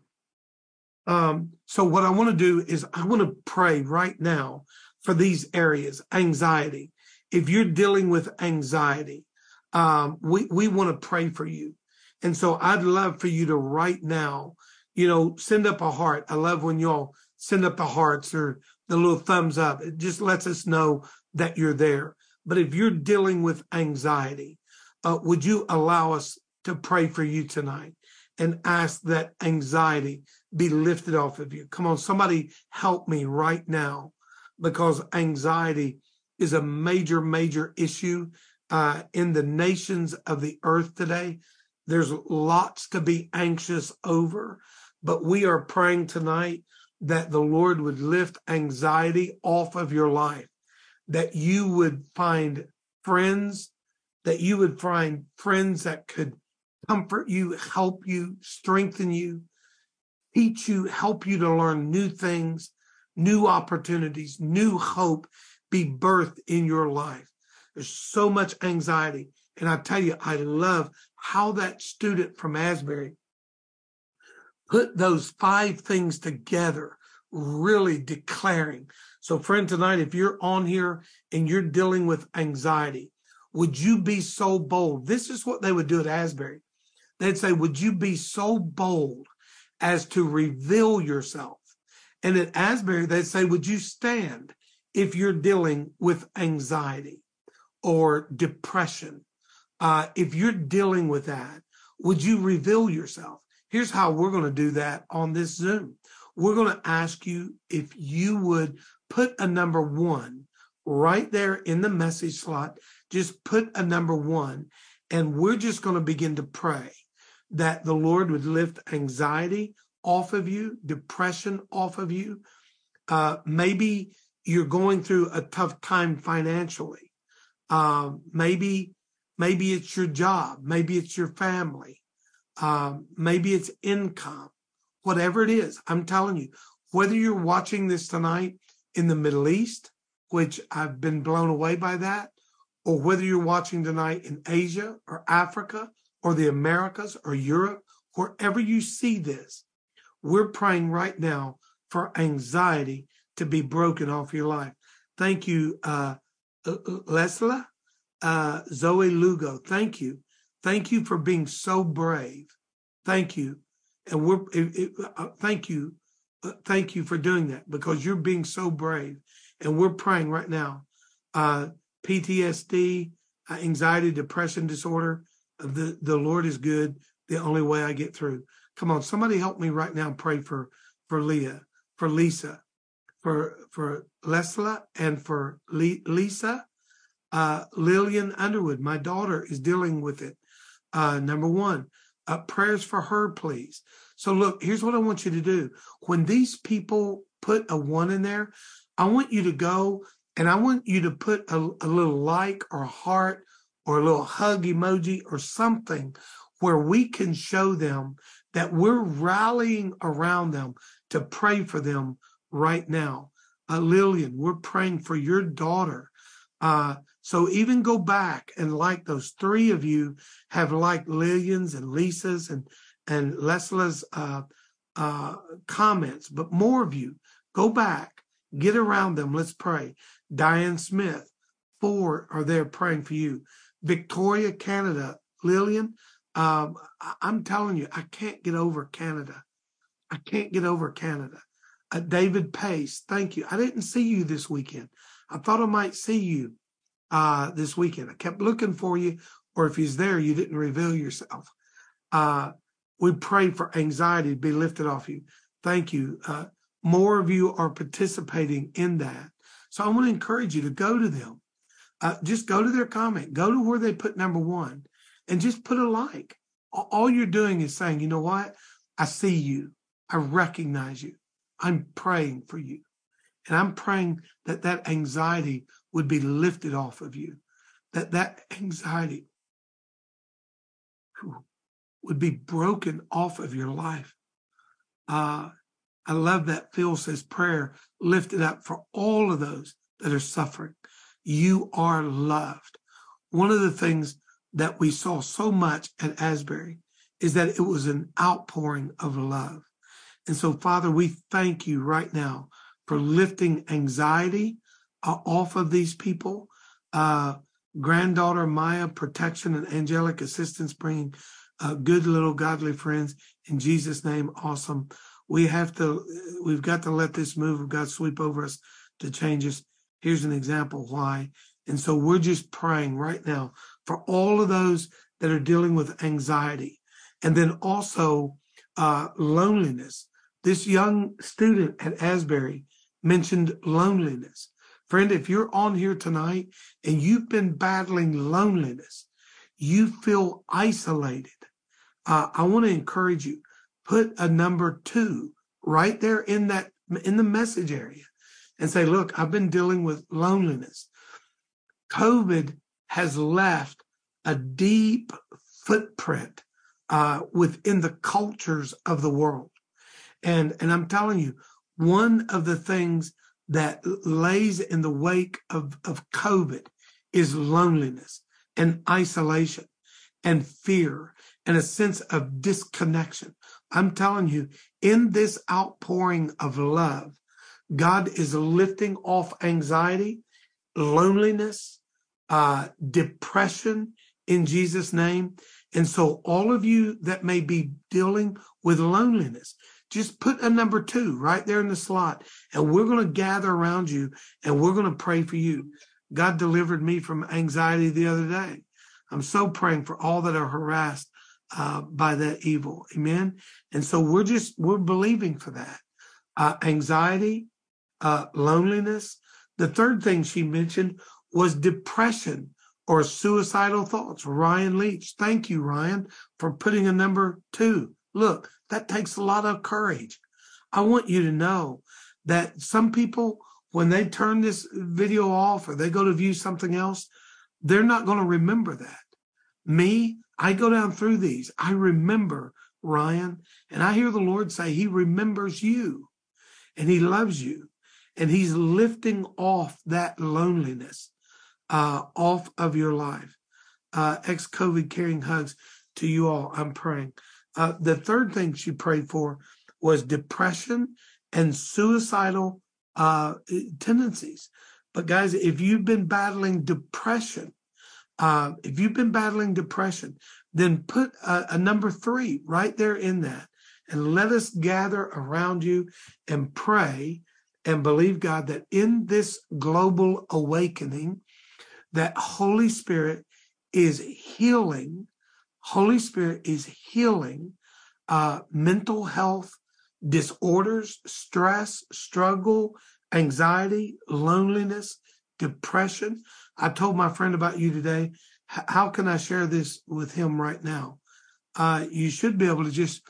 Um, so what I want to do is I want to pray right now for these areas, anxiety. If you're dealing with anxiety, um, we, we want to pray for you. And so I'd love for you to right now, you know, send up a heart. I love when y'all send up the hearts or the little thumbs up. It just lets us know that you're there. But if you're dealing with anxiety, uh, would you allow us to pray for you tonight and ask that anxiety be lifted off of you. Come on, somebody help me right now because anxiety is a major, major issue uh, in the nations of the earth today. There's lots to be anxious over, but we are praying tonight that the Lord would lift anxiety off of your life, that you would find friends, that you would find friends that could comfort you, help you, strengthen you, teach you, help you to learn new things, new opportunities, new hope be birthed in your life. There's so much anxiety. And I tell you, I love how that student from Asbury put those five things together, really declaring. So, friend, tonight, if you're on here and you're dealing with anxiety, would you be so bold? This is what they would do at Asbury they'd say, Would you be so bold as to reveal yourself? And at Asbury, they'd say, Would you stand if you're dealing with anxiety or depression? Uh, if you're dealing with that, would you reveal yourself? Here's how we're going to do that on this Zoom. We're going to ask you if you would put a number one right there in the message slot. Just put a number one, and we're just going to begin to pray that the Lord would lift anxiety off of you, depression off of you. Uh, maybe you're going through a tough time financially. Um, maybe, maybe it's your job. Maybe it's your family. Um, maybe it's income. Whatever it is, I'm telling you, whether you're watching this tonight in the Middle East, which I've been blown away by that, or whether you're watching tonight in Asia or Africa or the Americas or Europe, wherever you see this, we're praying right now for anxiety to be broken off your life. Thank you, uh, Lesla, uh, Zoe Lugo. Thank you. Thank you for being so brave. Thank you. And we're, it, it, uh, thank you. Uh, thank you for doing that because you're being so brave. And we're praying right now. Uh, PTSD, uh, anxiety, depression disorder. The, the Lord is good. The only way I get through. Come on, somebody help me right now. Pray for, for Leah, for Lisa, for, for Lesla and for Le- Lisa. Uh, Lillian Underwood, my daughter is dealing with it. Uh, number one, uh, prayers for her, please. So look, here's what I want you to do. When these people put a one in there, I want you to go and I want you to put a, a little like or heart or a little hug emoji or something where we can show them that we're rallying around them to pray for them right now. Uh, Lillian, we're praying for your daughter. Uh, so even go back and like those three of you have liked Lillian's and Lisa's and and Lesla's uh, uh, comments, but more of you go back, get around them. Let's pray. Diane Smith, four are there praying for you. Victoria, Canada, Lillian, um, I'm telling you, I can't get over Canada. I can't get over Canada. Uh, David Pace, thank you. I didn't see you this weekend. I thought I might see you uh, this weekend. I kept looking for you, or if he's there, you didn't reveal yourself. Uh, we pray for anxiety to be lifted off you. Thank you. Uh, more of you are participating in that. So I want to encourage you to go to them. Uh, just go to their comment, go to where they put number one, and just put a like. All you're doing is saying, you know what? I see you. I recognize you. I'm praying for you. And I'm praying that that anxiety would be lifted off of you, that that anxiety would be broken off of your life. Uh, I love that Phil says prayer lifted up for all of those that are suffering. You are loved. One of the things that we saw so much at Asbury is that it was an outpouring of love. And so, Father, we thank you right now for lifting anxiety uh, off of these people. Uh, granddaughter Maya, protection and angelic assistance, bringing uh, good little godly friends in Jesus' name. Awesome. We have to, we've got to let this move of God sweep over us to change us. Here's an example why. And so we're just praying right now for all of those that are dealing with anxiety and then also uh, loneliness. This young student at Asbury mentioned loneliness. Friend, if you're on here tonight and you've been battling loneliness, you feel isolated, uh, I want to encourage you, put a number two right there in that in the message area and say, look, I've been dealing with loneliness. COVID has left a deep footprint uh, within the cultures of the world. And, and I'm telling you, one of the things that lays in the wake of, of COVID is loneliness and isolation and fear and a sense of disconnection. I'm telling you, in this outpouring of love, God is lifting off anxiety, loneliness, uh, depression in Jesus' name. And so, all of you that may be dealing with loneliness, just put a number two right there in the slot, and we're going to gather around you and we're going to pray for you. God delivered me from anxiety the other day. I'm so praying for all that are harassed uh, by that evil. Amen. And so we're just, we're believing for that. Uh, anxiety, uh, loneliness. The third thing she mentioned was depression or suicidal thoughts. Ryan Leach. Thank you, Ryan, for putting a number two. Look, that takes a lot of courage. I want you to know that some people, when they turn this video off or they go to view something else, they're not going to remember that. Me, I go down through these. I remember Ryan, and I hear the Lord say he remembers you and he loves you and he's lifting off that loneliness uh, off of your life. Uh, Ex COVID carrying hugs to you all. I'm praying. Uh, the third thing she prayed for was depression and suicidal uh, tendencies. But guys, if you've been battling depression, uh, if you've been battling depression, then put a, a number three right there in that, and let us gather around you and pray and believe God that in this global awakening, that Holy Spirit is healing. Holy Spirit is healing uh, mental health disorders, stress, struggle, anxiety, loneliness, depression. I told my friend about you today. How can I share this with him right now? Uh, you should be able to just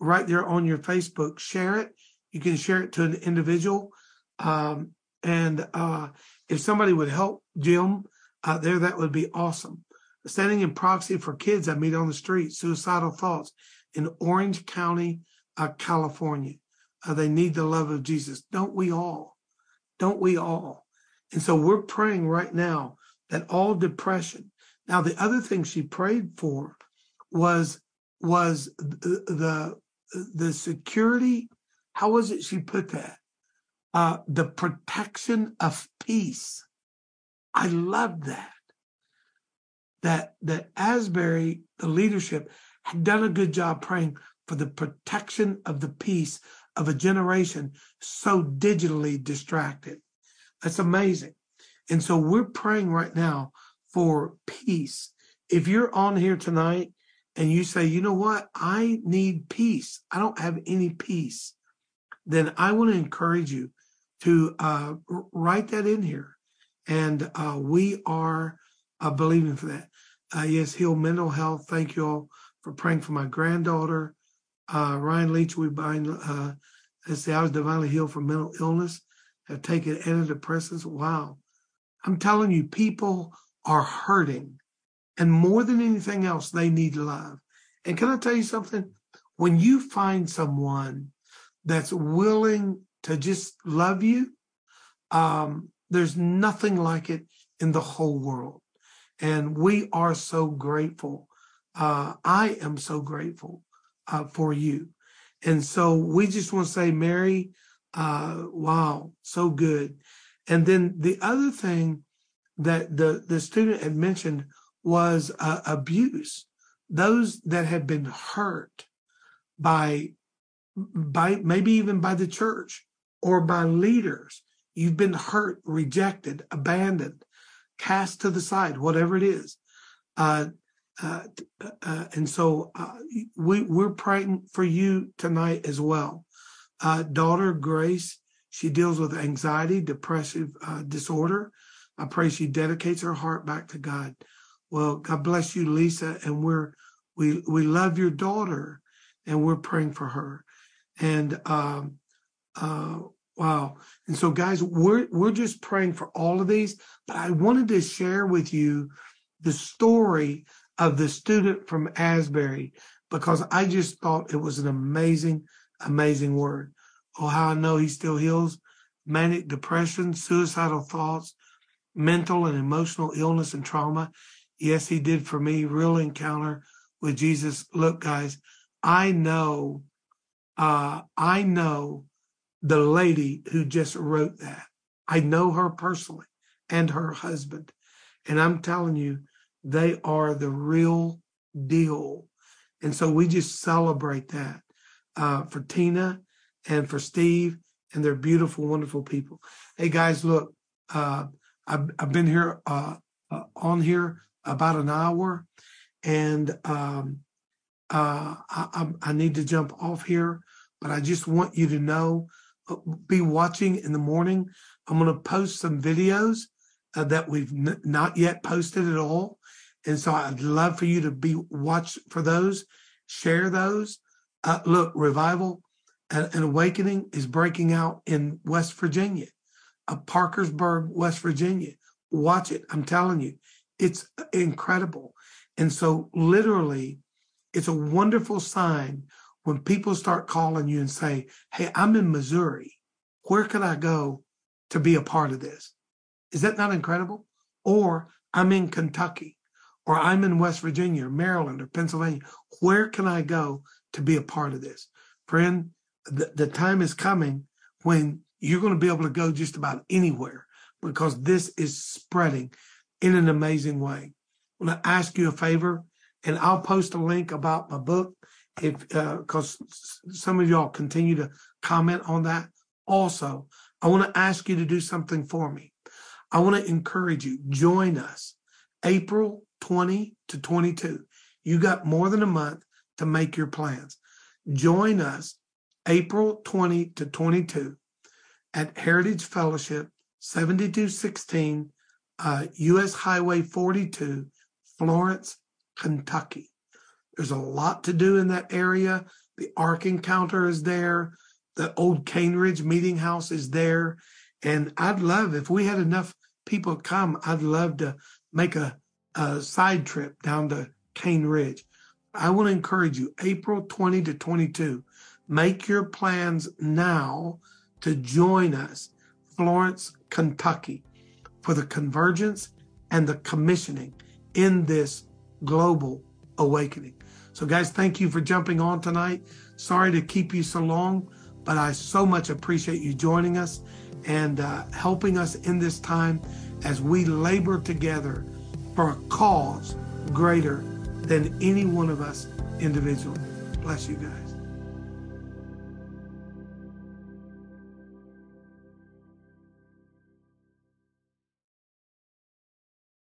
right there on your Facebook share it. You can share it to an individual. Um, and uh, if somebody would help Jim uh, there, that would be awesome. Standing in proxy for kids I meet on the street, suicidal thoughts in Orange County, uh, California. Uh, they need the love of Jesus. Don't we all? Don't we all? And so we're praying right now that all depression. Now, the other thing she prayed for was was the the, the security. How was it she put that? Uh, the protection of peace. I love that. That that Asbury, the leadership, had done a good job praying for the protection of the peace of a generation so digitally distracted. That's amazing. And so we're praying right now for peace. If you're on here tonight and you say, you know what, I need peace, I don't have any peace, then I want to encourage you to uh, write that in here. And uh, we are uh, believing for that. Uh, yes, heal mental health. Thank you all for praying for my granddaughter. Uh, Ryan Leach, we bind, uh, let's say I was divinely healed from mental illness, have taken antidepressants. Wow. I'm telling you, people are hurting. And more than anything else, they need love. And can I tell you something? When you find someone that's willing to just love you, um, there's nothing like it in the whole world. And we are so grateful uh, I am so grateful uh, for you. And so we just want to say, Mary, uh, wow, so good. And then the other thing that the, the student had mentioned was uh, abuse. Those that have been hurt by, by maybe even by the church or by leaders. You've been hurt, rejected, abandoned, cast to the side, whatever it is. Uh, uh, uh, and so uh, we, we're praying for you tonight as well. Uh, daughter Grace, she deals with anxiety, depressive uh, disorder. I pray she dedicates her heart back to God. Well, God bless you, Lisa, and we're we we love your daughter, and we're praying for her. And um, uh, wow, and so guys, we're we're just praying for all of these. But I wanted to share with you the story of the student from Asbury because I just thought it was an amazing, amazing word. Oh, how I know he still heals manic depression, suicidal thoughts, mental and emotional illness and trauma. Yes, he did for me. Real encounter with Jesus. Look, guys, I know, uh, I know the lady who just wrote that. I know her personally and her husband. And I'm telling you, they are the real deal. And so we just celebrate that uh, for Tina and for Steve and they're beautiful, wonderful people. Hey guys, look, uh, I've, I've, been here uh, uh on here about an hour and um, uh, I, I, need to jump off here, but I just want you to know, uh, be watching in the morning. I'm going to post some videos that we've not yet posted at all and so I'd love for you to be watch for those, share those. Uh, look, revival and, and, awakening is breaking out in West Virginia, uh, Parkersburg, West Virginia. Watch it. I'm telling you, It's incredible. And so, literally, it's a wonderful sign when people start calling you and say, Hey, I'm in Missouri. Where can I go to be a part of this? Is that not incredible? Or I'm in Kentucky, or I'm in West Virginia, or Maryland, or Pennsylvania. Where can I go to be a part of this? Friend, the, the time is coming when you're going to be able to go just about anywhere because this is spreading in an amazing way. I want to ask you a favor, and I'll post a link about my book if because uh, some of y'all continue to comment on that. Also, I want to ask you to do something for me. I want to encourage you, join us April 20 to 22. You got more than a month to make your plans. Join us April 20 to 22 at Heritage Fellowship, 7216 uh, US Highway 42, Florence, Kentucky. There's a lot to do in that area. The Ark Encounter is there. The old Cane Ridge Meeting House is there. And I'd love, if we had enough people come, I'd love to make a, a side trip down to Cane Ridge. I want to encourage you, April 20 to 22, make your plans now to join us, Florence, Kentucky, for the convergence and the commissioning in this global awakening. So, guys, thank you for jumping on tonight. Sorry to keep you so long, but I so much appreciate you joining us and uh, helping us in this time as we labor together for a cause greater than any one of us individually. Bless you guys.